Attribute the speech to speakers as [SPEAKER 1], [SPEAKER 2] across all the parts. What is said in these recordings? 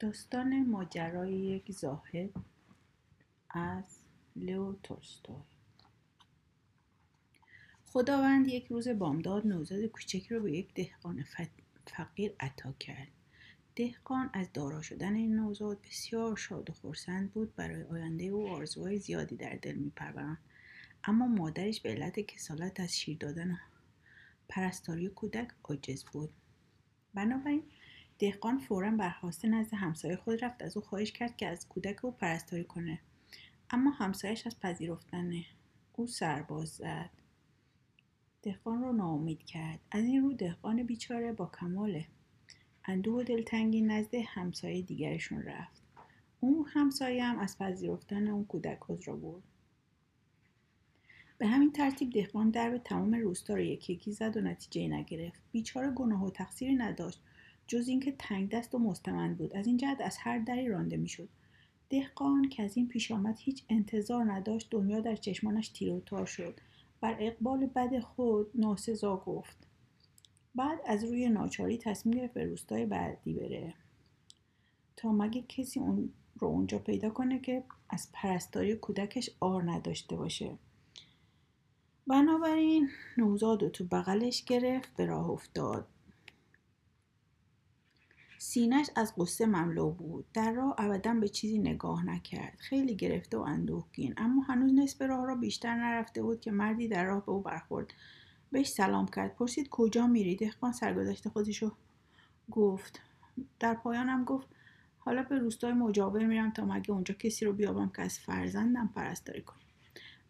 [SPEAKER 1] داستان ماجرای یک زاهد از لو تولستوی. خداوند یک روز بامداد نوزاد کوچکی رو به یک دهقان فقیر عطا کرد. دهقان از دارا شدن این نوزاد بسیار شاد و خورسند بود. برای آینده او آرزوهای زیادی در دل میپروراند اما مادرش به علت کسالت از شیر دادن پرستاری کودک عاجز بود. بنابراین دهقان فورا برخواسته نزد همسایه خود رفت از او خواهش کرد که از کودک او پرستاری کنه. اما همسایش از پذیرفتن او سرباز زد. دهقان را ناامید کرد. از این رو دهقان بیچاره با کمال اندوه و دلتنگی نزد همسایه دیگرشون رفت. اون همسایه هم از پذیرفتن اون کودک را بود به همین ترتیب دهقان درب تمام روستا رو یکی یکی زد و نتیجه نگرفت. بیچاره گناه و تقصیری نداشت. جز اینکه تنگ دست و مستمند بود. از این جهت از هر دری رانده می‌شد. دهقان که از این پیش آمد هیچ انتظار نداشت دنیا در چشمانش تیر و تار شد. بر اقبال بد خود ناسزا گفت. بعد از روی ناچاری تصمیم گرفت به روستای بعدی بره. تا مگه کسی اون رو اونجا پیدا کنه که از پرستاری کودکش آر نداشته باشه؟ بنابراین نوزاد و تو بغلش گرفت به راه افتاد. سینش از قصه مملو بود. در راه ابدا به چیزی نگاه نکرد. خیلی گرفته و اندوهگین. اما هنوز نصف راه را بیشتر نرفته بود که مردی در راه به او برخورد. بهش سلام کرد. پرسید کجا میری دهقان سرگذشت خودشو گفت. در پایانم گفت حالا به روستای مجاور میرم تا مگه اونجا کسی رو بیابم که از فرزندم پرستاری کنه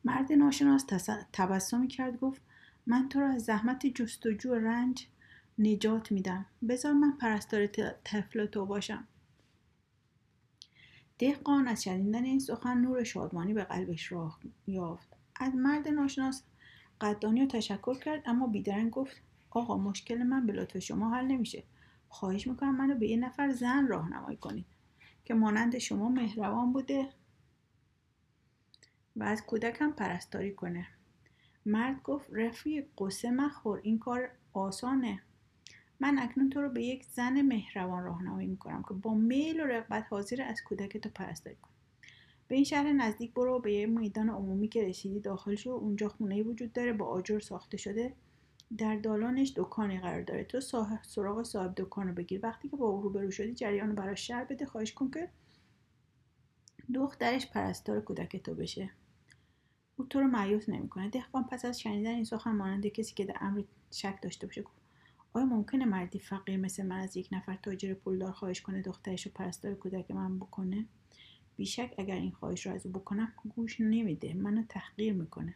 [SPEAKER 1] مرد ناشناس تبسمی کرد. گفت من تو را از زحمت جستجو رنج نجات میدم. بذار من پرستار طفل تو باشم. دهقان از شنیدن این سخن نور شادمانی به قلبش راه یافت. از مرد ناشناس قدانی رو تشکر کرد اما بیدرنگ گفت آقا مشکل من به لطف شما حل نمیشه. خواهش می‌کنم منو به یه نفر زن راهنمایی کنید که مانند شما مهربان بوده و از کودکم پرستاری کنه. مرد گفت رفیق قصه مخور این کار آسانه. من اکنون تو رو به یک زن مهربان راهنمایی می‌کنم که با میل و رغبت حاضر از کودک تو پرستاری کن. به این شهر نزدیک برو به یه میدان عمومی که رسیدی داخل شو اونجا خونه وجود داره با آجر ساخته شده در دالانش دکانی قرار داره. تو سراغ صاحب دکان رو بگیر. وقتی که با او روبرو شدی جریان رو براش شهر بده. خواهش کن که دخترش پرستار کودک تو بشه. او تو رو معیوس نمی‌کنه. دهقان پس از شنیدن این سخن مانند کسی که در امر شک داشته باشه گفت آیا ممکنه مردی فقیر مثل من از یک نفر تاجر پولدار خواهش کنه دخترش رو پرستار کودک من بکنه؟ بیشک اگر این خواهش رو از او بکنم گوش نمیده منو تحقیر می‌کنه.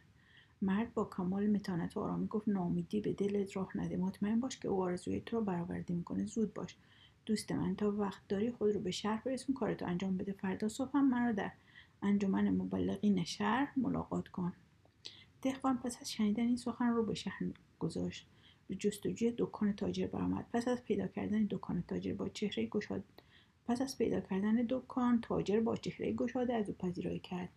[SPEAKER 1] مرد با کمال متانت و آرامی گفت نامیدی به دلت راه نده. مطمئن باش که او آرزوی تو رو برآورده می‌کنه. زود باش. دوست من تا وقت داری خود رو به شهر برسون کارتو انجام بده. فردا صبح هم من رو در انجمن مبلغین شهر ملاقات کن. دهقان پس از شنیدن این سخن رو به شهر گذاشت. به جستجوی دکان تاجر برآمد. پس از پیدا کردن دکان تاجر با چهره گشاد پس از پیدا کردن دکان تاجر با چهره گشاده از او پذیرایی کرد.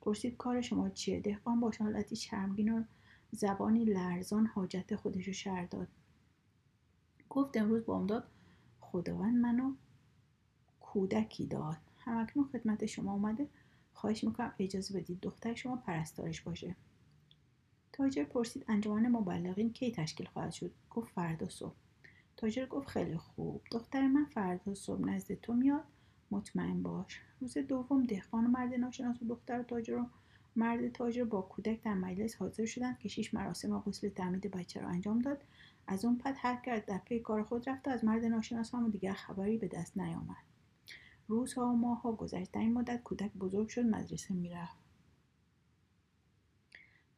[SPEAKER 1] پرسید کار شما چیه؟ دهقان با حالتی شرمگین و زبانی لرزان حاجت خودش رو شهر داد. گفت امروز بامداد خداوند منو کودکی داد. همکنون خدمت شما اومده. خواهش می‌کنم اجازه بدید دختر شما پرستارش باشه. تاجر پرسید انجمن مبلغین کی تشکیل خواهد شد؟ گفت فردا صبح. تاجر گفت خیلی خوب. دختر من فردا صبح نزد تو میاد. مطمئن باش. روز دوم دهقان و مرد ناشناس و دختر تاجر و مرد تاجر با کودک در مجلس حاضر شدند که شیش مراسم غسل تعمید بچه را انجام داد. از اون پد هر کرد در پی کار خود رفت و از مرد ناشناس هم دیگر خبری به دست نیامد. روزها و ماهها گذشت. در این مدت کودک بزرگ شد مدرسه می‌رفت.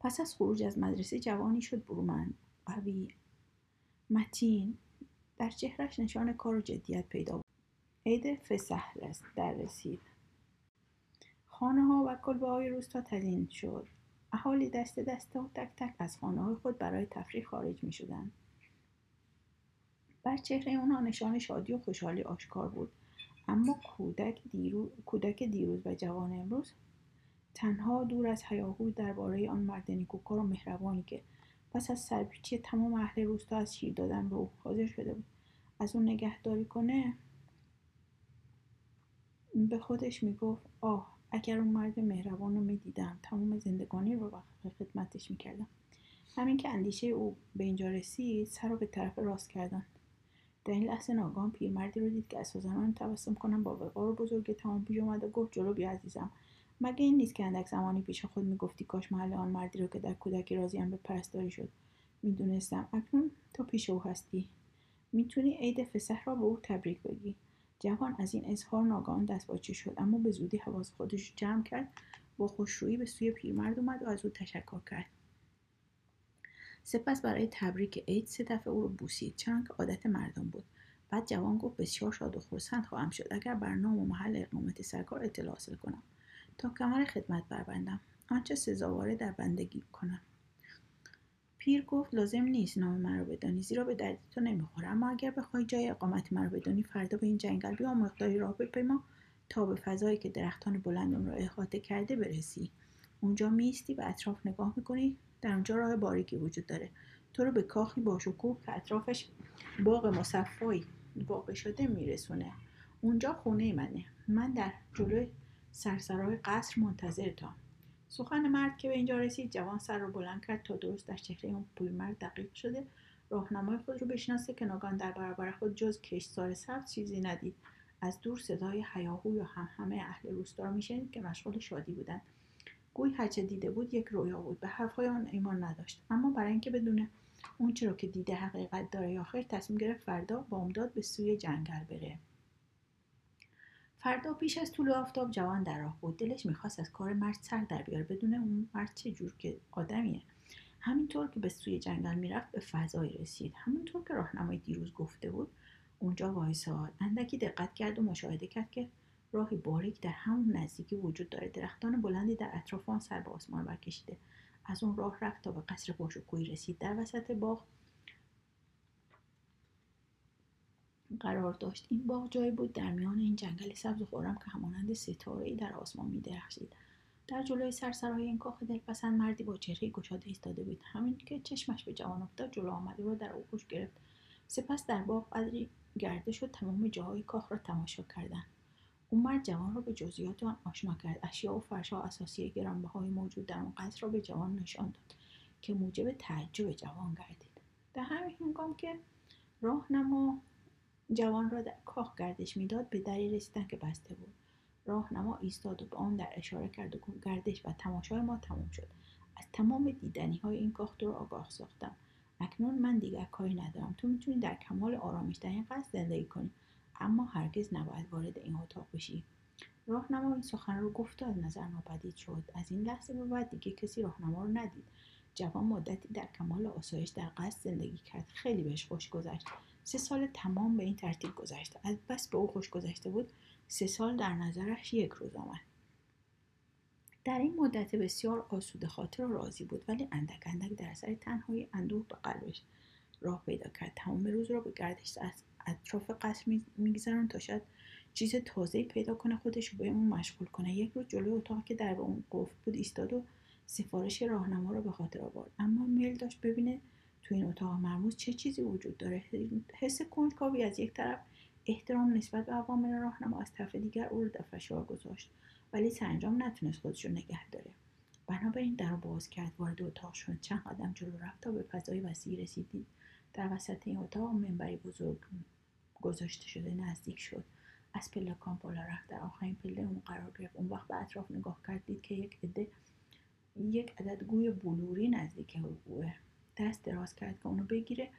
[SPEAKER 1] پس از خروج از مدرسه جوانی شد برومند. قوی. متین. در چهرش نشان کار و جدیت پیدا بود. عید فسح در رسید. خانه ها و کلبه های روستا تزین شد. اهالی دست دسته و تک تک از خانه های خود برای تفریح خارج می شدن. بر چهره اونها نشان شادی و خوشحالی آشکار بود. اما کودک, دیرو... کودک دیروز و جوان امروز تنها دور از هیاهو درباره آن مرد نیکوکار و مهربانی که پس از سرپیچی تمام اهل روستا از شیر دادن به او حاضر شده بود از اون نگهداری کنه به خودش می‌گفت آه اگر اون مرد مهربان رو می‌دیدم تمام زندگانی رو وقت خدمتش می‌کردم. همین که اندیشه او به اینجا رسید سر رو به طرف راست کردن. در این لحظه ناگهان پیرمردی رو دید که از زمان تبسم کنم با وقار بزرگ تمام پیش اومد و گفت جلو بیا عزیزم مگه این نیست که اندک زمانی پیش خود می‌گفتی کاش محل آن مردی رو که در کودکی راضیم به پرستاری شد. می‌دونستم. اکنون تو پیش او هستی. می‌تونی عید فسح را به او تبریک بگی. جوان از این اظهار ناگهان دستپاچه شد اما به زودی حواس خودش جمع کرد با خوشرویی به سوی پیرمرد اومد و از او تشکر کرد. سپس برای تبریک عید سه دفعه او رو بوسید. چون که عادت مردم بود. بعد جوان گفت بسیار شاد و خرسند خواهم شد. اگر بر نام و محل اقامت سرکار اطلاع حاصل کنم. تا کمر خدمت بربندم. آنچه سزاواره در بندگی کنم پیر گفت لازم نیست نام من رو بدانی زیرا به درد تو نمی‌خوره. اما اگر بخوای جای اقامت من رو بدانی فردا به این جنگل بیا مقداری راه بپیما تا به فضایی که درختان بلند را احاطه کرده برسی. اونجا میستی و اطراف نگاه می‌کنی در اونجا راه باریکی وجود داره. تو رو به کاخی باشکوه که اطرافش باغ مصفایی واقع شده میرسونه. اونجا خونه منه. من در جلوی سرسرای قصر منتظر تا سخن مرد که به اینجا رسید جوان سر رو بلند کرد تا درست در چهره اون مرد دقیق شده. راهنمای خود رو بشناسه که ناگان در برابر خود جز کشتار سبز چیزی ندید. از دور صدای هیاهو یا هم همه اهل روستا میشنید که مشغول شادی بودند گوی هرچه دیده بود یک رویا بود. به حرفهای آن ایمان نداشت. اما برای اینکه بدونه اون چرا که دیده حقیقت داره آخر تصمیم گرفت فردا بامداد به سوی جنگل بره. فردا پیش از طول آفتاب جوان در راه بود. دلش می‌خواست از کار مرد سر در بیاره. بدون اون مرد چه جور که آدمیه. همینطور که به سوی جنگل می‌رفت به فضایی رسید. همونطور که راهنمای دیروز گفته بود اونجا وایساد اندکی دقت کرد و مشاهده کرد که راهی باریک در همون نزدیکی وجود داره. درختان بلندی در اطراف آن سر به آسمان برکشیده. از اون راه رفت تا به قصر باشکوهی رسید. در وسط باغ قرار داشت. این باغ جایی بود در میان این جنگل سبز و خورم که همانند ستاره در آسمان می درخشید در جلوی سرسرای این کاخ دلپسند مردی با چهره گشاده ایستاده بود. همین که چشمش به جوان افتاد جلو آمد و در آغوش گرفت. سپس در باغ قدری گرده شد تمام جاهای کاخ را تماشا کردند. اون مرد جوان را به جزئیات آن آشنا کرد. اشیا و فرشها اساسی گرانبهای موجود در آن قصر را به جوان نشان داد که موجب تعجب جوان گردید. در همین هنگام که راهنما جوان را در کاخ گردش می‌داد به دری رسیدن که بسته بود. راهنما ایستاد و به آن در اشاره کرد و گفت گردش و تماشای ما تمام شد. از تمام دیدنی های این کاخ تو را آگاه ساختم. اکنون من دیگر کاری ندارم. تو می‌تونی در کمال آرامش در این قصد زندگی کنی. اما هرگز نباید وارد این اتاق بشی. راهنما این سخن رو گفت از نظر ناپدید شد. از این لحظه به بعد دیگه کسی راهنما رو ندید. جوان مدتی در کمال آسایش در قصد زندگی کرد. خیلی بهش خوش گذشت. سه سال تمام به این ترتیب گذشته. از بس به او خوش گذشته بود. سه سال در نظرش یک روز آمد. در این مدت بسیار آسوده خاطر و راضی بود ولی اندک اندک در اثر تنهایی اندوه به قلبش راه پیدا کرد. تمام روز را به گردش از اطراف قصر میگذرن تا شاید چیز تازه پیدا کنه خودش رو به اون مشغول کنه. یک روز جلوی اتاق که در به اون قفل بود ایستاد و سفارش راهنما رو به خاطر آورد. اما میل داشت ببینه تو این اتاق مرموز چه چیزی وجود داره؟ حس کنجکاوی از یک طرف احترام نسبت به عوامل راهنما از طرف دیگر او رو در فشار گذاشت ولی سرانجام نتونست خودش رو نگه داره. بنابراین در رو باز کرد وارد اتاق شد چند قدم جلو رفت تا به فضای وسیع رسیدید. در وسط این اتاق منبری بزرگ گذاشته شده نزدیک شد. از پلکان بالا رفت در آخرین پله اون قرار گرفت. اون وقت به اطراف نگاه کرد دید که یک عده یک عدد گوی بلوری نزدیک اوه دست دراز کرد که اونو بگیره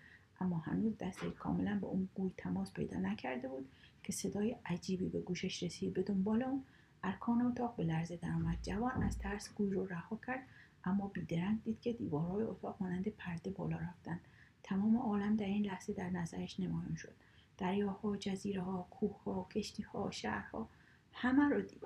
[SPEAKER 1] اما هنوز دستش کاملا به اون گوی تماس پیدا نکرده بود که صدای عجیبی به گوشش رسید. به دنبال اون ارکان اتاق به لرزه درآمد جوان از ترس گوی رو رها کرد اما بیدرنگ دید که دیوارهای اتاق مانند پرده بالا رفتن. تمام عالم در این لحظه در نظرش نمایان شد. دریاها جزیره ها کوه ها کشتی ها شهرها همه رو دید.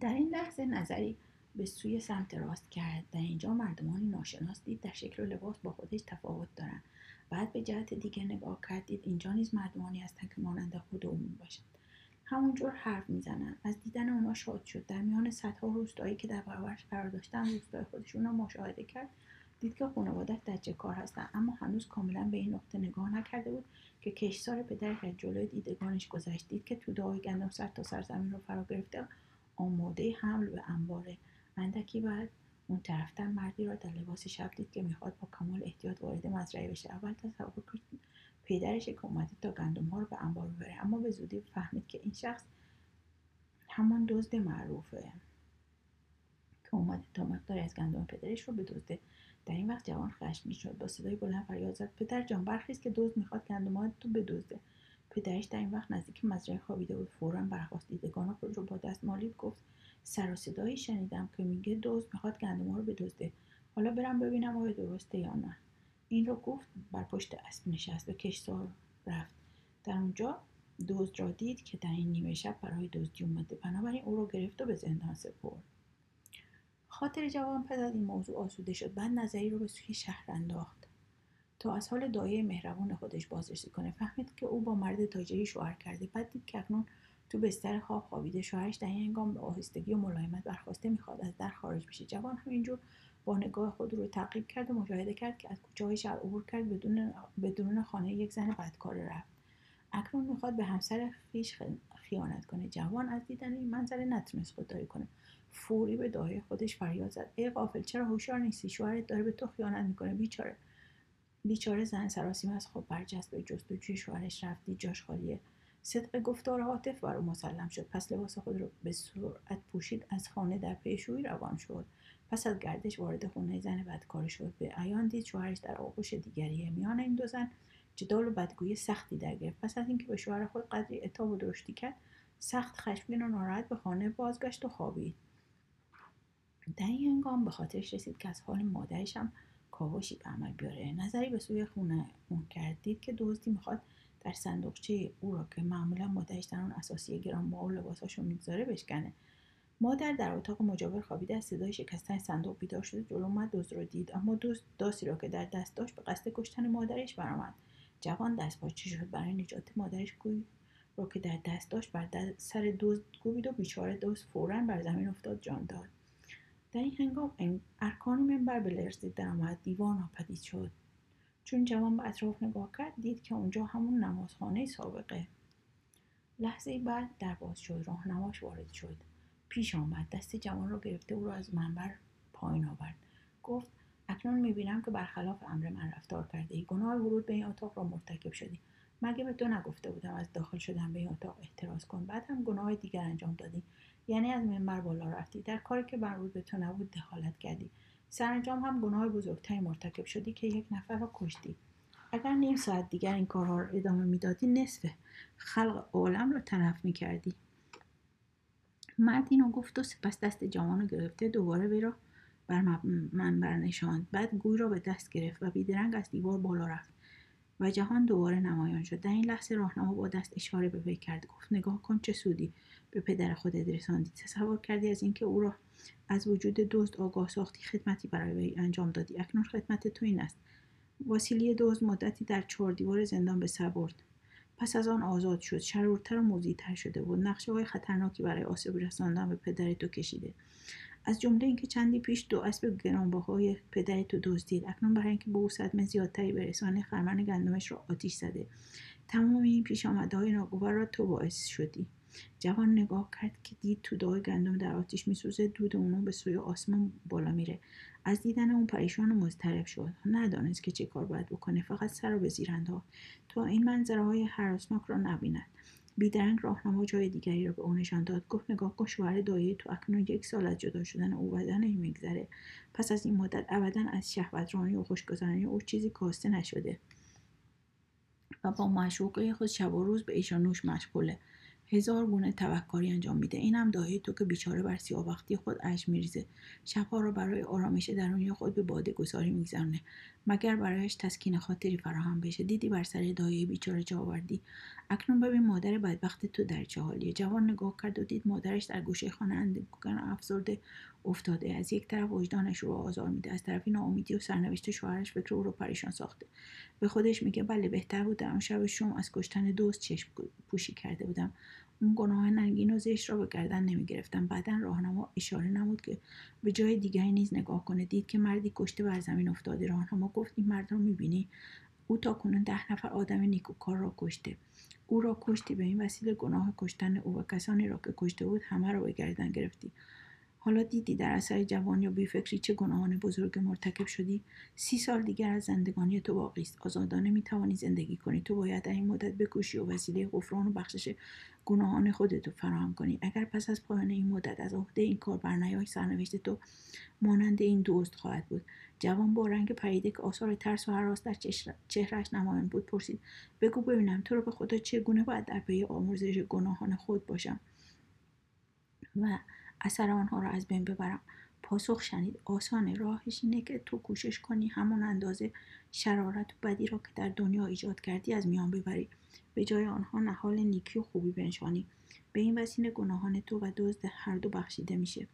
[SPEAKER 1] در این لحظه نظری به سوی سمت راست کرد در اینجا مردمانی ناشناس دید در شکل و لباس با خودش تفاوت دارند. بعد به جهت دیگر نگاه کردید اینجا نیز مردمانی هستند که مانند خود عموم باشند همونجور حرف می‌زنند. از دیدن اونا شاد شد. در میان صدها روستایی که در برابرش قرار داشتن روستای خودشون را مشاهده کرد. دید که خانوادت در چه کار هستن اما هنوز کاملا به این نقطه نگاه نکرده بود که کشتار پدرش از جلوی دیدگانش گذشت دید که توده گندم سر تا سر زمین رو فرا گرفته آماده حمل به انباره. اندکی بعد اون طرفتر مردی را در لباس شب دید که می‌خواد با کمال احتیاط وارد مزرعه بشه. اول تصور کرد پدرش که اومده تا گندم ها رو به انبار ببره. اما به زودی فهمید که این شخص همان دزد معروفه که اومده تا مقداری از گندم پدرش رو بدزده در این وقت جوان خشمگین شد با صدای بلند فریاد زد. پدر جان برخیز که دزد می‌خواد گندمات تو بدزده پدرش در این وقت نزدیک مزرعه خوابیده بود. فورا برخواست دیدگان خود رو با دست مالید گفت. سر و صدایی شنیدم که میگه دزد می‌خواد گندم رو بدزده. حالا برم ببینم آیا درسته یا نه. این رو گفت بر پشت اسب نشست به کشتار رفت. در اونجا دزد را دید که در این نیمه شب برای دزدی اومده. بنابراین او رو گرفت و به زندان سپرد. خاطر جوان پس این موضوع آسوده شد. بعد نظری رو به سوی شهر انداخت. تا از حال دایه مهربان خودش بازرسی کنه فهمید که او با مرد تاجری شوهر کرده. بعد دید که اکنون تو بستر خواب خوابیده شوهرش در این هنگام به آهستگی و ملایمت برخواسته می‌خواد از در خارج بشه. جوان همینجور با نگاه خود رو تعقیب کرد و مشاهده کرد که از کوچه های شهر عبور کرد بدون بدون خانه یک زن بدکار رفت. اکنون می‌خواد به همسر خیش خیانت کنه. جوان از دیدن این منظره نتونست خودداری کنه. فوری به دایه خودش فریاد زد. ای قافل چرا هوشیار نیستی؟ شوهرت داره به تو خیانت می‌کنه بیچاره. بیچاره زن سراسیم از خود برجست به جستجوی شوهرش رفتی جاش خالیه. صدق گفتار حاطف بر او مسلم شد. پس لباس خود را به سرعت پوشید از خانه در پیشویی روان شد. پس از گردش وارد خونه زن بدکار شد. به عیان دید شوهرش در آغوش دیگریه میان این دو زن جدال و بدگویی سختی در گرفت. پس از اینکه به شوهر خود قدری اتاب و درشتی کرد سخت خشمگین و ناراحت به خانه بازگشت و خوابید. در این هنگام به خاطرش رسید که از حال مادرش هم کاوشی به عمل بیاره. نظری به سوی خونه اون کردید که دزدی می‌خواد در صندوقچه او را که معمولا مادرش در آن اساسی گرانبها و لباسهاشو می‌گذاره بشکنه. مادر در اتاق مجاور خوابیده از صدای شکستن صندوق بیدار شده جلو اومد دزد را دید اما دزد داسی را که در دست داشت به قصد کشتن مادرش برآمد. جوان دست پاچه شد برای نجات مادرش گوی را که در دست داشت بر سر دزد کوبید و بیچاره دزد فورا بر زمین افتاد جان داد. در این هنگام ارکان منبر به لرزه درآمد. دیوان ناپدید شد. چون جوان به اطراف نگاه کرد دید که اونجا همون نمازخانه سابقه. لحظه بعد در باز شد راهنماش وارد شد. پیش آمد دست جوان را گرفته او را از منبر پایین آورد. گفت اکنون می‌بینم که برخلاف امر من رفتار کرده ای گناه ورود به این اتاق را مرتکب شدی. مگه به تو نگفته بودم از داخل شدن به این اتاق احتراز کن؟ بعد هم گناه دیگر انجام دادی. یعنی از منبر بالا رفتی. در کاری که مربوط به تو نبود دخالت کردی. سرانجام هم گناه بزرگتری مرتکب شدی که یک نفر را کشتی. اگر نیم ساعت دیگر این کارها را ادامه می‌دادی نصف خلق عالم را تلف می‌کردی. مرد اینو گفت و سپس دست جوان رو گرفته دوباره وی را بر منبر نشاند. بعد گوی را به دست گرفت و بیدرنگ از دیوار بالا رفت و جهان دوباره نمایان شد. در این لحظه راهنما با دست اشاره به وی کرد. گفت نگاه کن چه سودی. به پدر خودت رساندی تصور کردی از اینکه او را از وجود دزد آگاه ساختی خدمتی برای وی انجام دادی. اکنون خدمت تو این است. واسیلی دزد مدتی در چهار دیوار زندان به سر برد. پس از آن آزاد شد. شرورتر و موزیتر شده بود. نقشه های خطرناکی برای آسیب رساندن به پدر تو کشیده. از جمله اینکه چندی پیش دو اسب گرانبهای پدر تو دزدید. اکنون برای اینکه به او صدمه زیادتری برسانه خرمن گندمش را آتیش زده. تمام این پیش آمده های را تو باعث شدی. جوان نگاه کرد که دید تو دای گندم در آتیش میسوزه دود اونو به سوی آسمان بالا میره. از دیدن اون پریشان و مضطرب شد. ندانست که چه کار باید بکنه فقط سر رو به زیر تا این منظره های حراسناک را نبیند. بیدرنگ راهنما جای دیگری را به او نشان داد. گفت نگاه کن شوهر دایه تو اکنون یک سال از جدا شدن او بدنش میگذره. پس از این مدت ابدا از شهوترانی و خوشگذرانی او چیزی کاسته نشده و با معشوقه خود شب و روز به ایشان نوش مشغوله. هزار گونه توکاری انجام میده. اینم دایه تو که بیچاره بر وقتی خود اش میریزه. شبها را برای آرامش درونی خود به باده گذاری میگذرانه مگر برایش تسکین خاطری فراهم بشه؟ دیدی بر سر دایه بیچاره جا آوردی اکنون ببین مادر بدبخت تو در چه حالیه. جوان نگاه کرد و دید مادرش در گوشه خانه اندوهگان افزرده افتاده. از یک طرف وجدانش رو آزار میده. از طرفی ناامیدی و سرنوشت شوهرش فکر او رو پریشان ساخته. به خودش میگه بله بهتر بود در آن شب شوم از کشتن دوست چشم پوشی کرده بودم. اون گناه ننگین و زشت را به گردن نمی گرفتم بعدا راهنما اشاره نمود که به جای دیگری نیز نگاه کنه. دید که مردی کشته بر زمین افتاده. راهنما گفت این مرد را می‌بینی؟ او تا کنون ده نفر آدم نیکوکار را کشته. او را کشتی به این وسیله گناه کشتن او و کسانی را که کشته بود همه را به گردن گرفتی. حالا دیدی در اثر جوان یا بیفکری چه گناهان بزرگ مرتکب شدی؟ سی سال دیگر از زندگانی تو باقی است. آزادانه می‌توانی زندگی کنی. تو باید در این مدت بکوشی و وسیله غفران و بخشش گناهان خودتو فراهم کنی. اگر پس از پایان این مدت از عهده این کار برنیای سرنوشت تو مانند این دوست خواهد بود. جوان با رنگ پریده که آثار ترس و حراس در چهرش نمایان بود. پرسید بگو ببینم تو رو به خدا چگونه باید در پی آموزش گناهان خود باشم؟ و اثر آنها را از بین ببرم. پاسخ شنید. آسانه راهش اینه که تو کوشش کنی همون اندازه شرارت و بدی را که در دنیا ایجاد کردی از میان ببری. به جای آنها نهال نیکی و خوبی بنشانی. به این وسیله گناهان تو و دزد هر دو بخشیده میشه.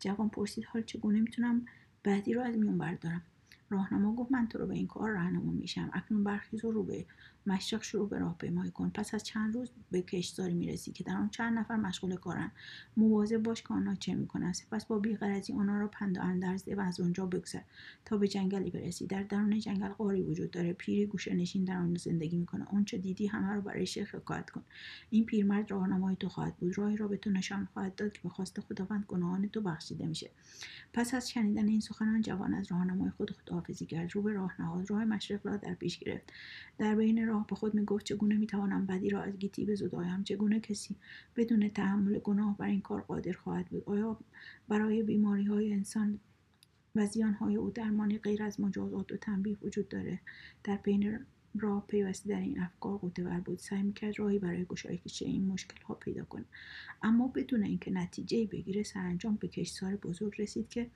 [SPEAKER 1] جوان پرسید حال چگونه می‌تونم بعدی رو از میون بردارم؟ راهنما گفت من تو رو به این کار راهنما میشم. اکنون برخیز و رو به مشرق شروع به راه پیمایی کن. پس از چند روز به کشتزاری می‌رسی که در آن چند نفر مشغول کارن. مواظب باش که آنها چه می‌کنن. سپس با بیغرضی آنها را پند و اندرز و از آنجا بگذر تا به جنگلی برسی. در درون جنگل قاری وجود داره. پیری گوشه نشین در آن زندگی می‌کنه. آنچه دیدی همه را برای شیخ حکایت کن این پیرمرد راهنمای تو خواهد بود. راهی را به تو نشان خواهد داد که به خواست خداوند گناهان تو بخشیده میشه. پس از شنیدن این سخنان جوان از راهنمای خود خداحافظی کرد. رو به راه نهاد راه مشرق را در پیش گرفت. در بین راه به خود می‌گفت چگونه می‌توانم بدی را از گیتی بزدایم چگونه کسی بدون تحمل گناه بر این کار قادر خواهد بود؟ آیا برای بیماری های انسان و زیان های او درمانی غیر از مجازات و تنبیه وجود داره؟ در بین راه پیوسته در این افکار قوتور بود. سعی می‌کرد راهی برای گشایش این مشکل ها پیدا کنه اما بدون اینکه نتیجه بگیره سرانجام به کشتار بزرگ رسید که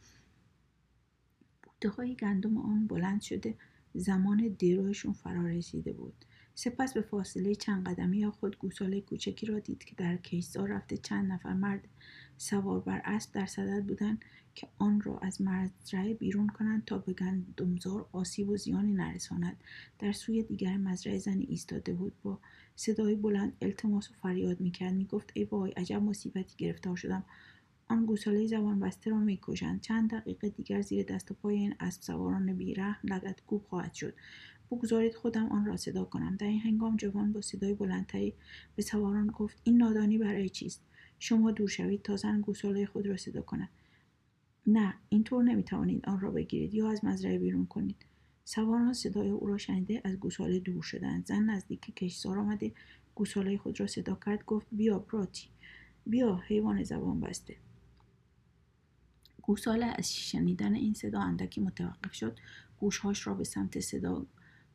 [SPEAKER 1] های گندم آن بلند شده زمان دیروشون فرا رسیده بود. سپس به فاصله چند قدمی یا خود گوساله کوچکی را دید که در کشزار رفته چند نفر مرد سوار بر اسب در صدد بودند که آن را از مزرعه بیرون کنند تا به گندمزار آسیب و زیانی نرساند. در سوی دیگر مزرعه زنی ایستاده بود. با صدای بلند التماس و فریاد می‌کرد. می‌گفت ای وای عجب مصیبتی گرفتار شدم. آن گوساله زبان بسته را می‌کشند. چند دقیقه دیگر زیر دست و پای این اسب سواران بیرحم لگت کوب خواهد شد. بگذارید خودم آن را صدا کنم. در این هنگام جوان با صدای بلندتری به سواران گفت این نادانی برای چیست؟ شما دور شوید تا زن گوساله خود را صدا کند. نه اینطور نمی‌توانید آن را بگیرید یا از مزرعه بیرون کنید. سواران صدای او را شنیده از گوساله دور شدند. زن نزدیک کشتزار آمده گوساله خود را صدا کرد گفت بیا براتی بیا حیوان زبان بسته. گوساله از شنیدن این صدا اندکی متوقف شد. گوشهاش را به سمت صدا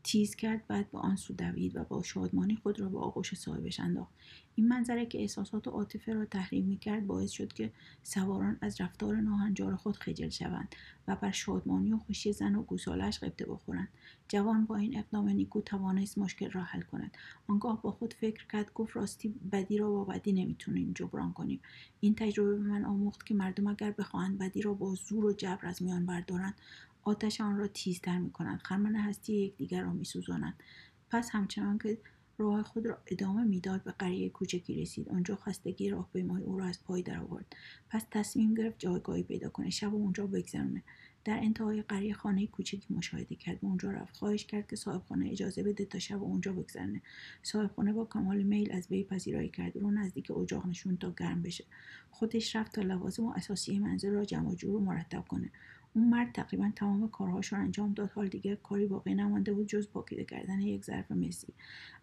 [SPEAKER 1] تیز کرد بعد به آن سو دوید و با شادمانی خود را به آغوش صاحبش انداخت. این منظره که احساسات و عاطفه را تحریم می‌کرد باعث شد که سواران از رفتار ناهنجار خود خجل شوند و بر شادمانی و خوشی زن و گوسالش قبطه بخورند. جوان با این اقدام نیکو توانست مشکل را حل کند. آنگاه با خود فکر کرد گفت راستی بدی را با بدی نمی‌تونیم جبران کنیم. این تجربه به من آموخت که مردم اگر بخواهند بدی را با زور و جبر از میان بردارند آتش آن را تیزتر می کنند خرمن هستی یکدیگر را می سوزانند پس همچنان که راه خود را ادامه می‌داد به قریه کوچکی رسید. آنجا خستگی راهپیمای او را از پای درآورد. پس تصمیم گرفت جایگاهی پیدا کنه. شب و اونجا بگذرونه. در انتهای قریه خانه کوچکی مشاهده کرد. و اونجا رفت. خواهش کرد که صاحب خانه اجازه بده تا شب اونجا بگذرنه صاحب خانه با کمال میل از وی پذیرایی کرد. رو نزدیک اجاق نشون تا گرم بشه. خودش رفت تا لوازم و اساسی منزل را جمع جور و مرتب کنه. اون مرد تقریبا تمام کارهاش رو انجام داد. حال دیگه کاری باقی نمانده بود جز پاکیده کردن یک ظرف مسی.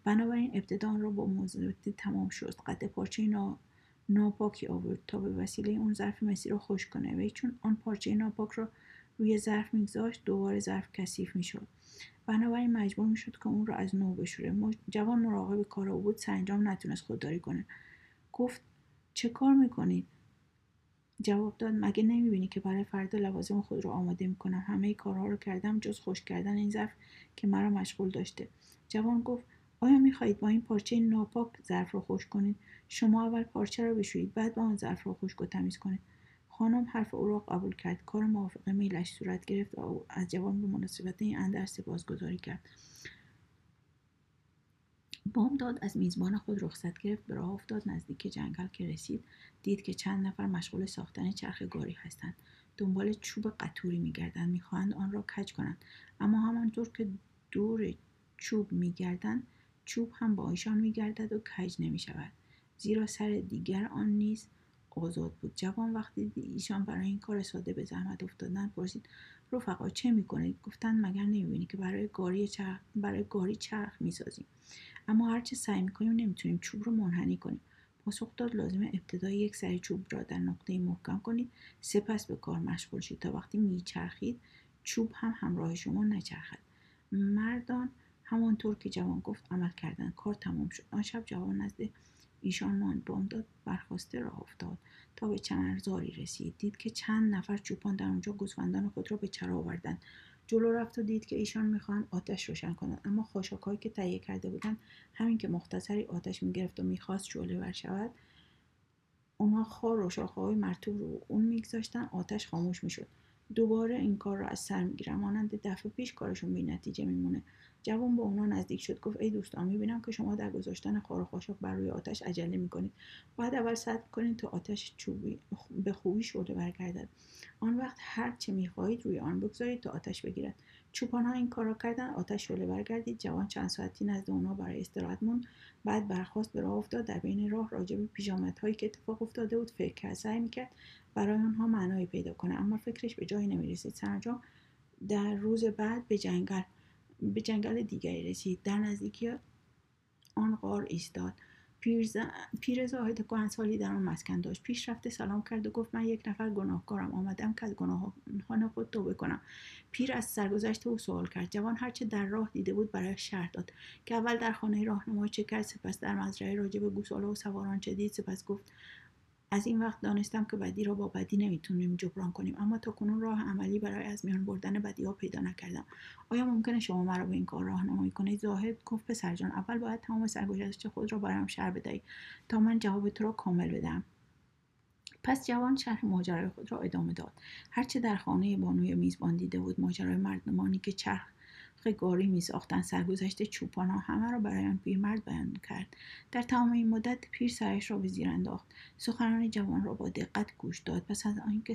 [SPEAKER 1] بنابراین ابتدا را با موضوعاتی تمام شد. قد پارچه نا... ناپاکی آورد تا به وسیله اون ظرف مسی رو خوش کنه. و چون آن پارچه ناپاک رو روی ظرف میگذاشت دوباره ظرف کثیف می‌شد. بنابراین مجبور می‌شد که اون رو از نو بشوره. جوان مراقب کار او بود سرانجام نتونست خودداری کنه. گفت چه کار می‌کنید جواب داد مگه نمی‌بینی که برای فردا لوازم خود رو آماده می‌کنم؟ همه کارها رو کردم جز خوش کردن این ظرف که مرا مشغول داشته. جوان گفت آیا می‌خواهید با این پارچه ناپاک ظرف رو خوش کنید؟ شما اول پارچه را بشویید بعد با آن ظرف را خشک و تمیز کنید. خانم حرف او را قبول کرد. کار موافق میلش صورت گرفت و او از جوان به مناسبت این اندر سپاسگزاری کرد. بامداد از میزبان خود رخصت گرفت به راه افتاد. نزدیک جنگل که رسید دید که چند نفر مشغول ساختن چرخ گاری هستند. دنبال چوب قطوری میگردند می‌خواهند آن را کج کنند. اما همانطور که دور چوب میگردند چوب هم با ایشان میگردد و کج نمی‌شود. زیرا سر دیگر آن نیز آزاد بود. جوان وقتی ایشان برای این کار ساده به زحمت افتادن پرسید رفقا چه می‌کنید؟ گفتند مگر نمی‌بینی که برای گاری چرخ برای گاری چرخ می‌سازیم. اما هرچه سعی می‌کنیم نمی‌تونیم چوب رو منحنی کنیم. پاسخ داد لازم ابتدا یک سر چوب را در نقطه محکم کنید. سپس به کار مشغول شید تا وقتی میچرخید چوب هم همراه شما نچرخد. مردان همانطور که جوان گفت عمل کردن کار تمام شد. آن شب جوان نزد ایشان ماند بامداد برخواسته راه افتاد. تا به چنرزاری رسید. دید که چند نفر چوپان در آنجا گوسفندان خود را به چرا آوردند. جلو رفت و دید که ایشان می‌خواهند آتش روشن کنند. اما خاشاکهایی که تهیه کرده بودند همین که مختصری آتش می‌گرفت و می‌خواست شعله ور شود اونها خار و شاخه های مرتوب رو اون میگذاشتن. آتش خاموش می‌شد. دوباره این کار را از سر می‌گیرم. مانند دفعه پیش کارشون بی نتیجه میمونه. جوان به اونا نزدیک شد گفت ای دوستان می‌بینم که شما در گذاشتن خار و بر روی آتش عجله می‌کنید. باید اول صبر کنید تا آتش چوبی به خوبی شعله برگردد. آن وقت هر چه می‌خواهید روی آن بگذارید تا آتش بگیرد. چوپان ها این کار را کردن آتش شعله برگردید. جوان چند ساعتی نزد اونا برای استراحت موند. بعد برخواست به راه افتاد. در بین راه راجع به پیژامت هایی که اتفاق افتاده بود فکر کرد سعی می‌کرد برای آنها معنایی پیدا کنه. اما فکرش به جایی نمی‌رسید. سرانجام در روز بعد به جنگل به جنگل دیگری رسید. در نزدیکی آن غار ایستاد. پیر زاهد کهنسالی در آن مسکن داشت. پیش رفته سلام کرد و گفت من یک نفر گناهکارم. آمدم که از گناهان خود توبه کنم. پیر از سرگذشت او سوال کرد. جوان هرچه در راه دیده بود برای شرح داد. که اول در خانه راهنمای چه کرد؟ سپس در مزرعه راجع به گوساله و سواران چه دید؟ سپس گفت از این وقت دانستم که بدی را با بدی نمی‌تونیم جبران کنیم. اما تا کنون راه عملی برای از میان بردن بدی ها پیدا نکردم. آیا ممکنه شما مرا به این کار راهنمایی کنید؟ زاهد گفت پسر جان اول باید تمام سرگذشت خود را برایم شهر بدهید تا من جواب تو را کامل بدم پس جوان شهر ماجرای خود را ادامه داد. هرچه در خانه بانوی میزبان دیده بود ماجرای مردمانی که چرخ گاری می ساختن سرگذشت چوپان ها همه را برای آن پیرمرد بیان کرد. در تمام این مدت پیر سرش را به زیر انداخت. سخنان جوان را با دقت گوش داد. پس از آنکه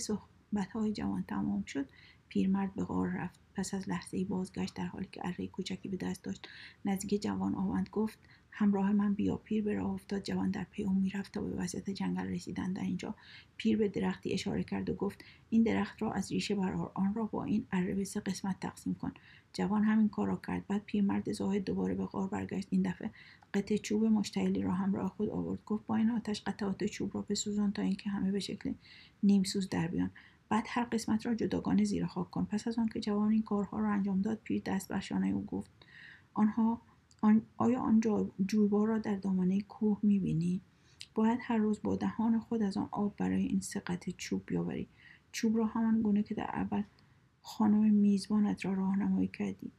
[SPEAKER 1] های جوان تمام شد پیرمرد به غار رفت. پس از لحظه بازگشت در حالی که اره کوچکی به دست داشت نزدیک جوان آمد گفت همراه من بیا پیر به راه افتاد. جوان در پی او می‌رفت تا به وسط جنگل رسیدن در اینجا. پیر به درختی اشاره کرد و گفت این درخت را از ریشه برار آن را با این اره به سه قسمت تقسیم کن. جوان همین کار را کرد. بعد پیرمرد زاهد دوباره به غار برگشت. این دفعه قطع چوب مشتعلی را همراه خود آورد. گفت با این آتش قطعات چوب را بسوزان تا اینکه همه به شکل نیمسوز در بیان. بعد هر قسمت را جداگانه زیر خاک کن. پس از آنکه جوان این کارها را انجام داد پیر دست بر شانه او گفت آنها آن آیا آن جویبار را در دامنه کوه می‌بینی؟ باید هر روز با دهان خود از آن آب برای این سه چوب بیاوری. چوب را همان گونه که در اول خانم میزبانت را راهنمایی کردی.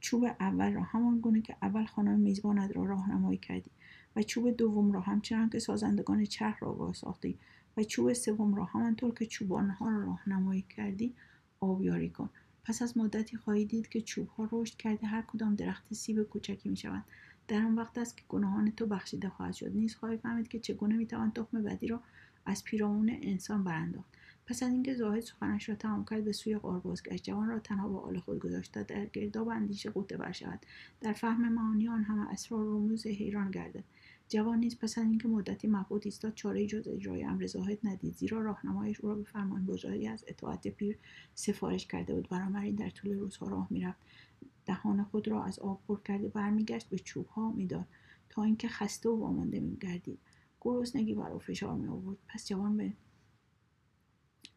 [SPEAKER 1] چوب اول را همان گونه که اول خانم میزبانت را راهنمایی کردی. و چوب دوم را همچنان که سازندگان چرخ را ساختی. و چوب سوم را همانطور که چوبانها را راهنمایی کردی آبیاری کن. پس از مدتی خواهی دید که چوب ها رشد کرده هر کدام درخت سیب کوچکی می شوند در آن وقت است که گناهان تو بخشیده خواهد شد. نیز خواهی فهمید که چگونه می‌توان تخم بدی را از پیرامون انسان برانداخت. پس از اینکه زاهد سخنش را تمام کرد به سوی غار بازگشت. جوان را تنها با حال خود گذاشت تا در گرداب اندیشه قوطه بر شود. در فهم معانی آن همه اسرار رموز حیران گردد. جوان نیز پس از اینکه مدتی مبهوت ایستاد چاره جز اجرای امر زاهد ندید. زیرا راهنمایش او را به فرمانبرداری از اطاعت پیر سفارش کرده بود. بنابراین در طول روزها راه می‌رفت. دهان خود را از آب پر کرده برمیگشت به چوبها می‌داد. تا اینکه خسته و وامانده میگردید. گرسنگی بر او فشار می آورد پس جوان به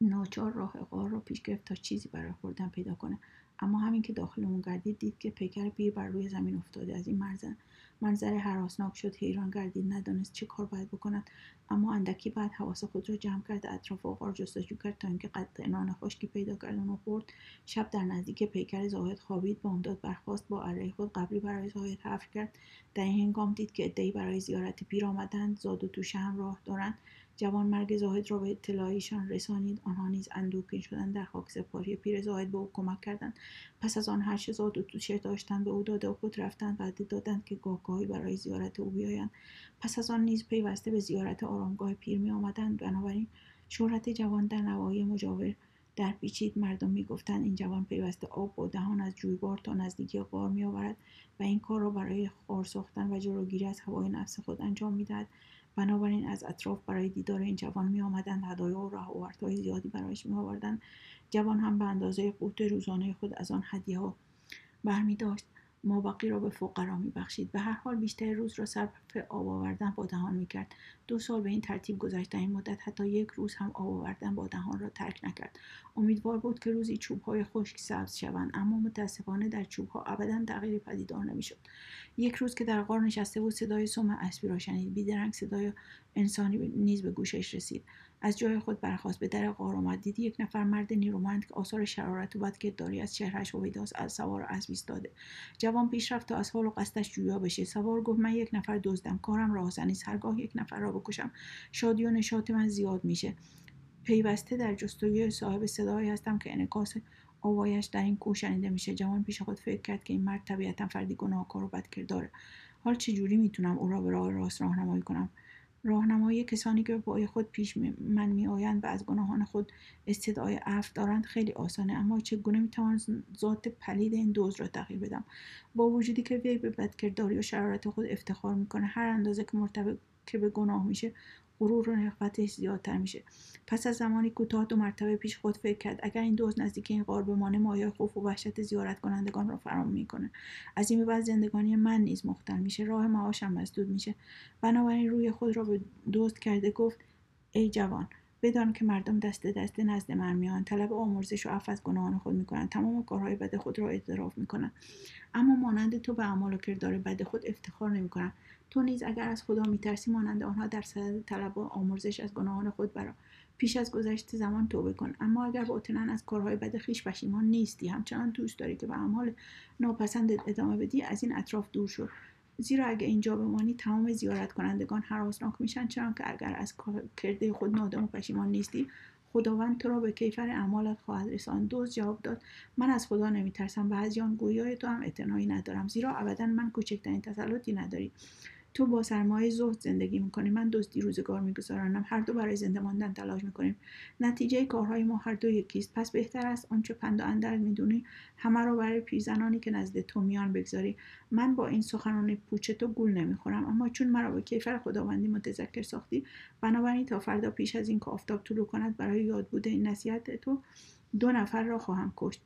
[SPEAKER 1] ناچار راه غار را پیش گرفت تا چیزی برای خوردن پیدا کنه. اما همین که داخل اون گردید دید که پیکر پیر بر روی زمین افتاده. از این مرزن منظر حراسناک شد حیران گردید ندانست چه کار باید بکند اما اندکی بعد حواس خود را جمع کرد اطراف غار جستجو کرد تا اینکه قطع نان خشکی پیدا کرد و خورد. شب در نزدیک پیکر زاهد خوابید بامداد برخواست با اره خود قبلی برای زاهد حفر کرد. در این هنگام دید که عدهای برای زیارت پیر آمدند زاد و توشه هم راه دارند. جوان مرگ زاهد را به اطلاعیشان رسانید. آنها نیز اندوهگین شدند. در خاک سپاری پیر زاهد به او کمک کردند. پس از آن هر چه زاد و توشه داشتند به او داده و خود رفتند وعده دادند که گاه گاهی برای زیارت او بیایند. پس از آن نیز پیوسته به زیارت آرامگاه پیر می آمدند بنابراین شهرت جوان در نواحی مجاور در پیچید. مردم می‌گفتند این جوان پیوسته آب و دهان از جویبار تا نزدیکی غار میآورد و این کار را برای خار ساختن و جلوگیری از هوای نفس خود انجام می‌دهد. بنابراین از اطراف برای دیدار این جوان می آمدند هدایا و رهاوردهای زیادی برایش می آوردند جوان هم به اندازه قوت روزانه خود از آن هدیه ها برمی داشت مابقی را به فقرا بخشید به هر حال بیشتر روز را صرف آب آوردن با دهان کرد دو سال به این ترتیب گذشت. این مدت حتی یک روز هم آب آوردن با دهان را ترک نکرد. امیدوار بود که روزی های خشک سبز شوند اما متاسفانه در ها ابدا تغییری پدیدار نمی‌شد. یک روز که در غار نشسته بود صدای سم اسبی را شنید. بیدرنگ صدای انسانی نیز به گوشش رسید. از جای خود برخواست به در غار آمد. دید یک نفر مرد نیرومند که آثار شرارت و بدکرداری از چهرهش هویداست از سوار اسب ایستاده. جوان پیش رفت تا از حال و قصدش جویا بشه. سوار گفت من یک نفر دزدم. کارم راهزنی هرگاه یک نفر را بکشم. شادی و نشاط من زیاد میشه. پیوسته در جستجوی صاحب صدایی هستم که انعکاس آوایش در این کوه شنیده میشه. جوان پیش خود فکر کرد که این مرد طبیعتا فردی گناهکار و بدکرداره. حال چجوری می‌تونم او را به راه راست راهنمایی کنم؟ راهنمایی کسانی که با خود پیش من می آیند و از گناهان خود استدعای عفو دارند خیلی آسانه اما چگونه می توانم ذات پلید این دوز را تغییر بدم؟ با وجودی که وی به بدکرداری و شرارت خود افتخار می‌کنه هر اندازه که مرتبط که به گناه میشه غرور و نخوتش زیادتر میشه. پس از زمانی کوتاه دو مرتبه پیش خود فکر کرد اگر این دوز نزدیک این غار بمانه مایه خوف و وحشت زیارت کنندگان را فرام می‌کنه از این بعد زندگانی من نیز مختل میشه راه معاشم مسدود میشه. بنابراین روی خود را به دوست کرده گفت ای جوان بدان که مردم دست دست نزد من میان طلب آمرزش و عفو از گناهان خود می‌کنند. تمام کارهای بد خود را اعتراف می‌کنند. اما مانند تو به اعمال و کردار بد خود افتخار نمی‌کنند. تو نیز اگر از خدا میترسی مانند آنها در صدد طلب و آمرزش از گناهان خود برا. پیش از گذشت زمان توبه کن. اما اگر باطنا از کارهای بد خیش پشیمان نیستی همچنان دوست داری که به اعمال ناپسند ادامه بدی از این اطراف دور شو. زیرا اگر اینجا بمانی تمام زیارت کنندگان حراسناک میشن چرا که اگر از کرده خود نادم و پشیمان نیستی خداوند تو را به کیفر اعمالت خواهد رساند. دوز جواب داد من از خدا نمیترسم بعضی آن گویای تو هم اعتنایی ندارم. زیرا ابدا من کوچکترین تسلطی نداری. تو با سرمایه زهد زندگی می‌کنی. من دزدی روزگار میگذرانم هر دو برای زنده ماندن تلاش می‌کنیم. نتیجه کارهای ما هر دو یکیست. پس بهتر است آنچه پند و اندر می‌دونی همه رو برای پیرزنانی که نزد تو میان بگذاری. من با این سخنان پوچ تو گول نمی‌خورم. اما چون مرا به کیفر خداوندی متذکر ساختی بنابراین تا فردا پیش از این که آفتاب طلوع کند برای یاد بوده این نصیحت تو دو نفر را خواهم کشت.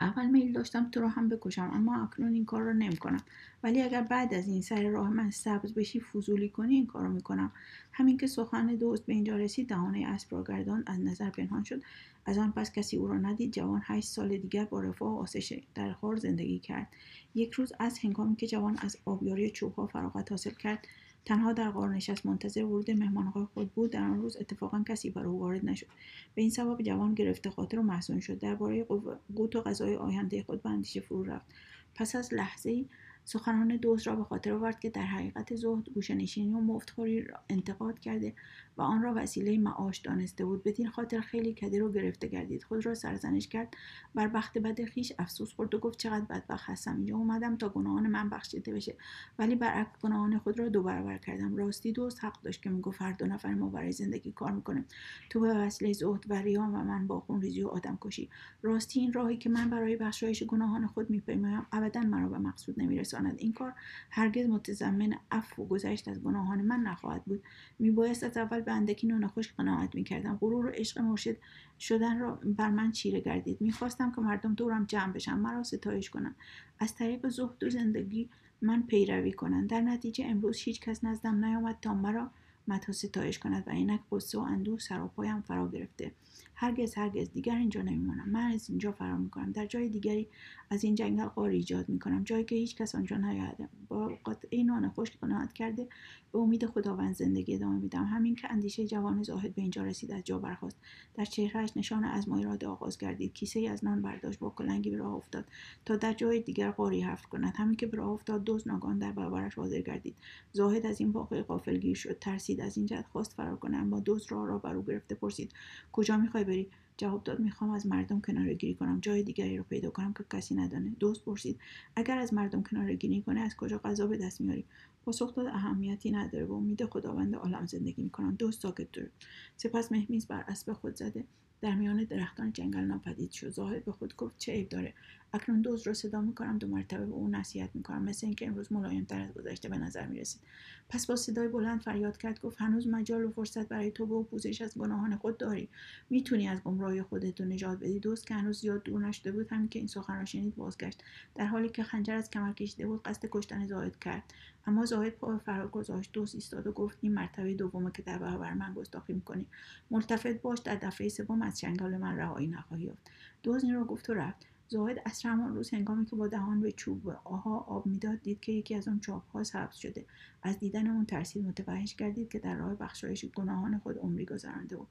[SPEAKER 1] اول میل داشتم تو رو هم بکشم اما اکنون این کار رو کنم ولی اگر بعد از این سر راه من سبز بشی فضولی کنی این کار رو می‌کنم. همین که سخن دوست به اینجا رسید دهانه اسب را گردان از نظر پنهان شد. از آن پس کسی او را ندید جوان هشت سال دیگر با رفاه و آسش در خار زندگی کرد. یک روز از هنگامی که جوان از آبیاری چوبها فراغت حاصل کرد تنها در غار نشست منتظر ورود مهمانهای خود بود. در آن روز اتفاقا کسی بر او وارد نشد. به این سبب جوان گرفته خاطر و محزون شد. درباره قوت و غذای آینده خود به اندیشه فرو رفت. پس از لحظه سخنان دوست را به خاطر آورد که در حقیقت زهد گوشهنشینی و مفتخوری را انتقاد کرده و آن را وسیله معاش دانسته بود. بدین خاطر خیلی کدی رو گرفته گردید. خود را سرزنش کرد. بر بخت بد خیش افسوس خورد و گفت چقدر بدبخت هستم. اینجا اومدم تا گناهان من بخشیده بشه. ولی برعکس گناهان خود را دو برابر کردم. راستی دوست حق داشت که می‌گفت هر دو نفر ما برای زندگی کار می‌کنیم تو به وسیله زهد و ریان و من با ریزی و آدم کشی. راستی این راهی که من برای بخشایش گناهان خود میپیمایم ابدا مرا به مقصود نمیرساند. این کار هرگز متضمن عفو و گذشت از گناهان من نخواهد بود. میبایست از اول به اندکی نون خشک قناعت می‌کردم. غرور و عشق مرشد شدن را بر من چیره گردید. می‌خواستم که مردم دورم جمع بشن مرا ستایش کنند. از طریق زهد و زندگی من پیروی کنند. در نتیجه امروز هیچ کس نزدم نیامد تا مرا متا ستایش کند و اینک قصه و اندوه سراپایم فرا گرفته. هرگز هرگز. دیگر اینجا نمیمانم من از اینجا فرار می‌کنم. در جای دیگری از این جنگل قار ایجاد می‌کنم. جایی که هیچ کس آنجا نیاید با قطعه نان خشک قناعت کرده به امید خداوند زندگی ادامه میدم همین که اندیشه جوان زاهد به اینجا رسید از جا برخاست. در چهرهش نشان از را آغاز گردید کیسه ای از نان برداشت. با کلنگی به راه افتاد. تا در جای دیگر قاری حفر کند. همین که به راه افتاد دوز ناگان در برابرش حاضر گردید. زاهد از این واقعه غافلگیر شد. ترسید. از این جهت خواست فرار کنه اما دوز راه را بر او گرفته پرسید. کجا می‌خوای بری. جواب داد می‌خوام از مردم کناره گیری کنم. جای دیگری رو پیدا کنم که کسی ندانه. دوست پرسید اگر از مردم کناره گیری کنه از کجا غذا به دست میاری؟ پاسخ داد اهمیتی نداره. و امید خداوند عالم زندگی می‌کنم. دوست ساکت شد سپس مهمیز بر اسب خود زده. در میان درختان جنگل ناپدید شد. زاهد به خود گفت چه عیب داره؟ اکنون دوز را صدا می‌کنم دو مرتبه به او نصیحت می‌کنم. مثل اینکه امروز ملایمتر از گذشته به نظر می‌رسید. پس با صدای بلند فریاد کرد گفت هنوز مجال و فرصت برای تو و پوزش از گناهان خود داری. می‌تونی از گمراهی خودت نجات بدی. دوست که هنوز زیاد دور نشده بود همین که این سخن را شنید بازگشت. در حالی که خنجر از کمر کشیده بود قصد کشتن زاهد کرد. اما زاهد پا به فرار گذاشت. دوست ایستاد و گفت این مرتبه دومه که در برابر من گستاخی می‌کنی. ملتفت باش در دفعه سوم از چنگال من رهایی نخواهی یافت. دوز این را گفت و رفت. زاهد اصر همان روز هنگامی که با دهان به چوب آها آب می‌داد دید که یکی از آن چاپ ها سبز شده. از دیدن اون ترسید متوحش گردید که در راه بخشایش گناهان خود عمری گذرانده بود.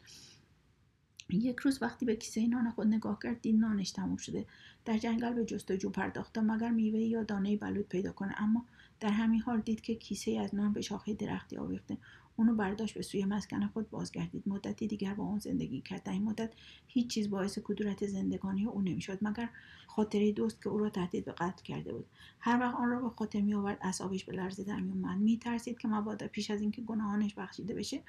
[SPEAKER 1] یک روز وقتی به کیسه نان خود نگاه کرد دید نانش تموم شده. در جنگل به جستجو پرداخت مگر میوه یا دانه بلود پیدا کنه؟ اما در همین حال دید که کیسه از نان به شاخه درختی آویخته. اونو برداشت به سوی مسکن خود بازگردید. مدتی دیگر با اون زندگی کرد. در این مدت هیچ چیز باعث کدورت زندگانی او نمی‌شد مگر خاطره دوست که او را تهدید به قتل کرده بود. هر وقت آن را به خاطر می آورد اعصابش به لرزه در میومد میترسید که مبادا پیش از اینکه گناهانش بخشیده بشه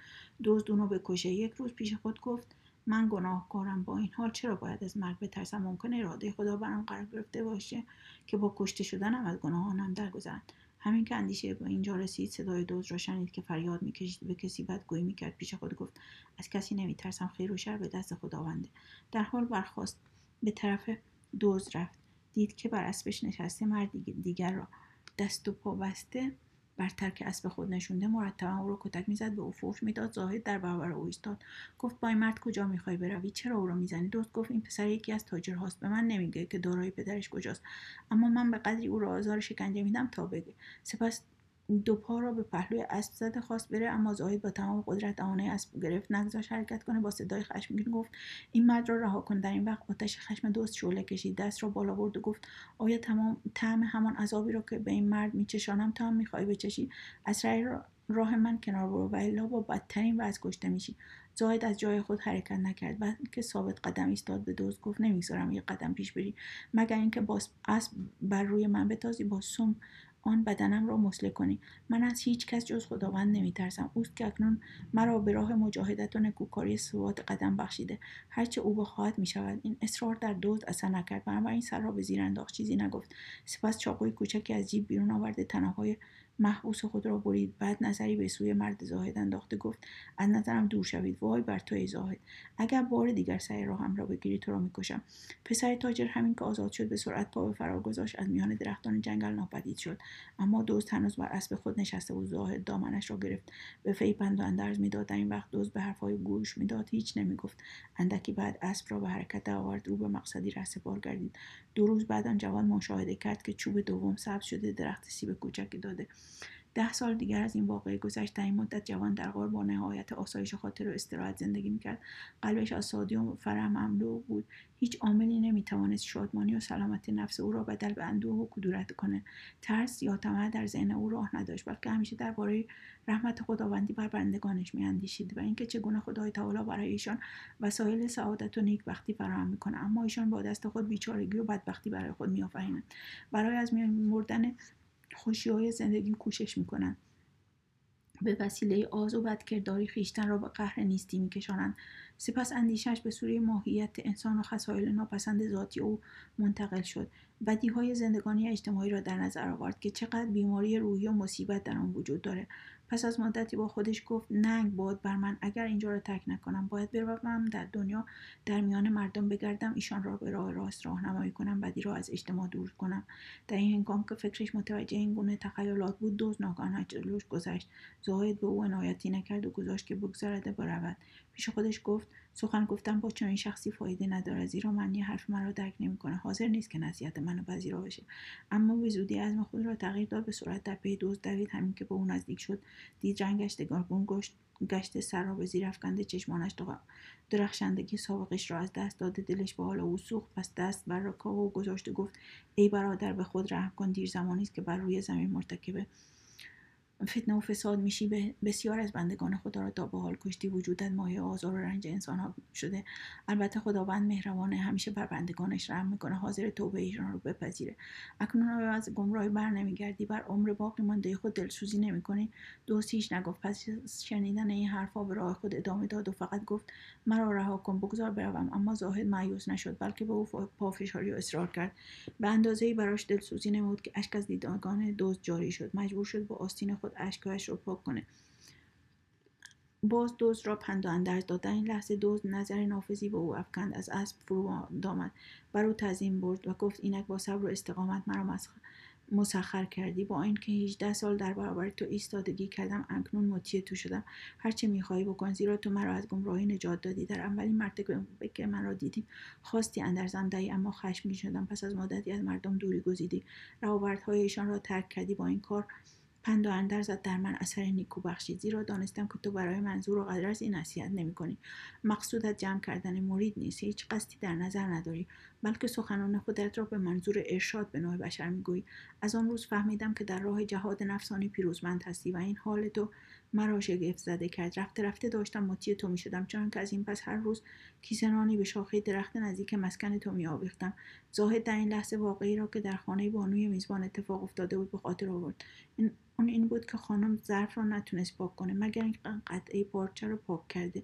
[SPEAKER 1] دزد اونو بکشه یک روز پیش خود گفت من گناهکارم با این حال. چرا باید از مرگ بترسم؟ ممکنه اراده خدا برام قرار گرفته باشه که با کشته شدنم از گناهانم درگذرند. همین که اندیشه به اینجا رسید صدای دوز را شنید که فریاد می‌کشید به کسی بدگویی می‌کرد پیش خود گفت از کسی نمیترسم خیر و شر به دست خداونده. در حال برخواست به طرف دوز رفت. دید که بر اسبش نشسته مرد دیگر را. دست و پا بسته بر ترک اسب خود نشونده مرتبا او را کتک می‌زد به او فوش می‌داد زاهد در برابر او ایستاد. گفت با این مرد کجا می‌خوای بروی؟ چرا او را می‌زنی؟ دوست گفت این پسر یکی از تاجرهاست به من نمیگه که دارای پدرش کجاست. اما من به قدری او را آزار شکنجه میدم تا بگه. سپس دو پا را به پهلوی اسب زده خواست بره اما زاهد با تمام قدرت دهانه اسب گرفت نگذاشت حرکت کنه با صدای خشمگین گفت این مرد را رها کن در این وقت آتش خشم دوست شعله کشید دست را بالا برد و گفت آیا تمام طعم همان عذابی را که به این مرد میچشانم تا هم می‌خواهی بچشی؟ از راه من کنار برو و الا با بدترین وضع کشته میشی. زاهد از جای خود حرکت نکرد و که ثابت قدم ایستاد به دوست گفت نمی‌گذارم یه قدم پیش بری مگر اینکه باز اسب بر روی من بتازی با سم آن بدنم را مسله کنی. من از هیچ کس جز خداوند نمیترسم. اوست که اکنون مرا به راه مجاهدت و نکوکاری ثبات قدم بخشیده. هرچه او بخواهد می‌شود. این اصرار در دوز اثر نکرد. بنابراین سر را به زیر انداخت. چیزی نگفت. سپس چاقوی کوچکی از جیب بیرون آورده تنههای محبوس خود را برید. بعد نظری به سوی مرد زاهد انداخته گفت از نظرم دور شوید. وای بر توی زاهد. اگر بار دیگر سر راهم را بگیری تو را می‌کشم. پسر تاجر همین که آزاد شد به سرعت پا به فرار گذاشت از میان درختان جنگل ناپدید شد. اما دزد هنوز بر اسب خود نشسته بود. زاهد دامنش را گرفت. به وی پند و اندرز می‌داد. در این وقت دزد به حرفهایش گوش می‌داد. هیچ نمی‌گفت. اندکی بعد اسب را به حرکت آورد. رو به مقصدی رهسپار گردید. دو روز بعد آن جوان مشاهده کرد که چوب دوم سبز شده درخت سیب کوچکی داده. ده سال دیگر از این واقعه گذشت. در این مدت جوان در غار با نهایت آسایش خاطر و استراحت زندگی می‌کرد. قلبش از سادی و فرح مملو بود. هیچ عاملی نمی‌توانست شادمانی و سلامت نفس او را بدل به اندوه و کدورت کنه. ترس یا طمع در ذهن او راه نداشت بلکه همیشه درباره رحمت خداوندی بر بندگانش میاندیشید و اینکه چگونه خدای تعالی برای ایشان وسایل سعادت و نیکبختی فراهم می‌کنه اما ایشان با دست خود بیچارگی و بدبختی برای خود میآفرینند برای از مردن خوشی های زندگی کوشش می‌کنند به وسیله آز و بدکرداری خیشتن را به قهر نیستی میکشانند سپس اندیشش به سوری ماهیت انسان و خصایل ناپسند ذاتی او منتقل شد. بدیهای زندگانی اجتماعی را در نظر آورد که چقدر بیماری روحی و مصیبت در آن وجود داره. پس از مدتی با خودش گفت ننگ باد بر من اگر اینجا را ترک نکنم باید بروم در دنیا در میان مردم بگردم ایشان را به راه راست راهنمایی کنم بدی را از اجتماع دور کنم. در این هنگام که فکرش متوجه این گونه تخیلات بود دوز ناگهان جلوش گذشت. زاهد به او عنایتی نکرد و گذاشت که بگذارده برود پیش خودش گفت سخن گفتن با چنین شخصی فایده ندارد زیرا معنی حرف مرا درک نمی‌کنه. حاضر نیست که نصیحت منو پذیرا بشه اما به زودی عزم خود را تغییر داد به صورت در پی دوست دوید. همین که به او نزدیک شد دید رنگش دگرگون گشت. گشت سر را به زیر افکنده چشمانش درخشندگی سابقش را از دست داده دلش به حال او سوخت. پس دست بر رکاب و گذاشته گفت ای برادر به خود رحم کن. دیر زمانی است که بر روی زمین مرتکب فتنه و فساد میشی. به بسیار از بندگان خدا را تا به حال کشتی وجودت. مایه آزار و رنج انسان ها شده. البته خداوند مهربانه همیشه بر بندگانش رحم می‌کنه. حاضر توبه ایشان رو بپذیره. اکنون از گمراهی بر نمیگردی. بر عمر باقی مانده خود دلسوزی نمی‌کنی. دوست هیچ نگفت. پس شنیدن این حرفها به راه خود ادامه داد و فقط گفت مرا رها کن. بگذار بروم. اما زاهد مایوس نشد. بلکه به او پافشاری و اصرار کرد. به اندازه براش دلسوزی نمود که اشک از دیدگان دوست جاری شد. مجبور شد با آستین خود اشکهایش رو پاک کنه. باز دوز را پند و اندرز داد. در این لحظه دوز نظر نافذی به او افکند. از اسب فرو دامد بر او تعظیم برد و گفت اینک با صبر و استقامت مرا مسخر کردی. با اینکه 18 سال در برابر تو ایستادگی کردم اکنون مطیع تو شدم. هرچه می‌خواهی بکن زیرا تو مرا از گمراهی نجات دادی. در اولین مرتبه که من را دیدی خواستی اندرزم دهی اما خشمگین شدم. پس از مدتی از مردم دوری گزیدی. روابطهایشان را ترک کردی. با این کار پند و اندرزت در من. اثر نیکو بخشید زیرا دانستم که تو برای منظور و قدر از این نصیحت نمی کنی مقصودت جمع کردن مرید نیست. هیچ قصدی در نظر نداری. بلکه سخنان خودت را به منظور ارشاد به نوع بشر می‌گویی. از آن روز فهمیدم که در راه جهاد نفسانی پیروزمند هستی و این حال تو مرا شگفت زده کرد. رفته رفته داشتم مطیع تو می‌شدم. چون که از این پس هر روز کیسه به شاخه درخت نزدیک مسکن تو میآویختم. زاهد در این لحظه واقعی را که در خانه بانوی میزبان اتفاق افتاده بود به خاطر آورد. اون این بود که خانم ظرف را نتونست پاک کنه مگر اینکه قطعه پارچه رو پاک کرده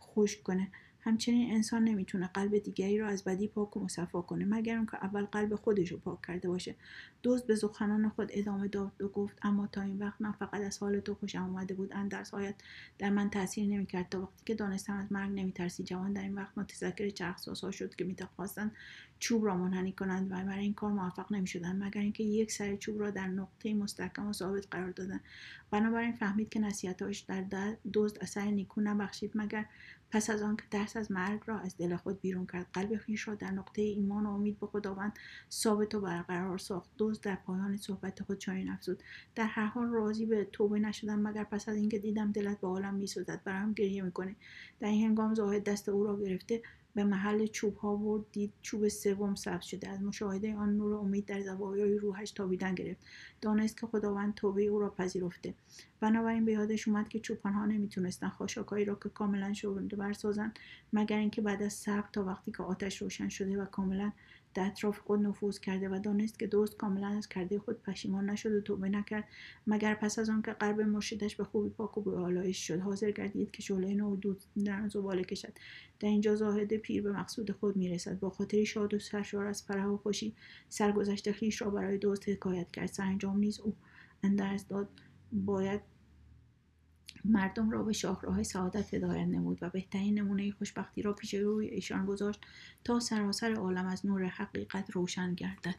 [SPEAKER 1] خشک کنه. همچنین انسان نمی‌تونه قلب دیگری را از بدی پاک و مصفا کنه مگر اینکه اول قلب خودش رو پاک کرده باشه. دوست به سخنان خود ادامه داد و گفت اما تا این وقت من فقط از حال تو خوشم آمده بود. اندرزهایت در من تاثیر نمی‌کرد تا وقتی که دانستم از مرگ نمیترسی. جوان در این وقت متذکر چرخسازها شد که می‌خواستند چوب را منحنی کنند و برای این کار موفق نمی‌شدند مگر اینکه یک سر چوب را در نقطه مستحکم و ثابت قرار دادند. بنابراین فهمید که نصیحتهایش در دزد اثر نیکو نبخشید مگر پس از آنکه درس از مرگ را از دل خود بیرون کرد قلب خویش را در نقطه ایمان و امید به خداوند ثابت و برقرار ساخت. دوست در پایان صحبت خود چنین افزود در هر حال راضی به توبه نشدم مگر پس از اینکه دیدم دلت به حالم میسوزد برایم گریه می‌کنه در این هنگام زاهد دست او را گرفته به محل چوب ها برد دید چوب سوم سبز شده. از مشاهده آن نور امید در زوایای روحش تابیدن گرفت. دانست که خداوند توبه او را پذیرفته. بنابراین به یادش اومد که چوپان ها نمی‌تونستن خاشاکایی را که کاملا شورنده برسازند مگر اینکه بعد از صبر تا وقتی که آتش روشن شده و کاملا در اطراف خود نفوذ کرده و دانست که دوست کاملا از کرده خود پشیمان نشد و توبه نکرد مگر پس از آنکه قلب مرشدش به خوبی پاک و به شد حاضر گردید که شعله نو دود در زباله کشد. در اینجا زاهد پیر به مقصود خود می‌رسد. با خاطری شاد و سرشار از فرح و خوشی سرگذشت خویش را برای دوست حکایت کرد. سرانجام نیز او اندرز داد باید مردم را به شاهراه سعادت هدایت نمود و بهترین نمونه خوشبختی را پیش روی ایشان گذاشت تا سراسر عالم از نور حقیقت روشن گردد.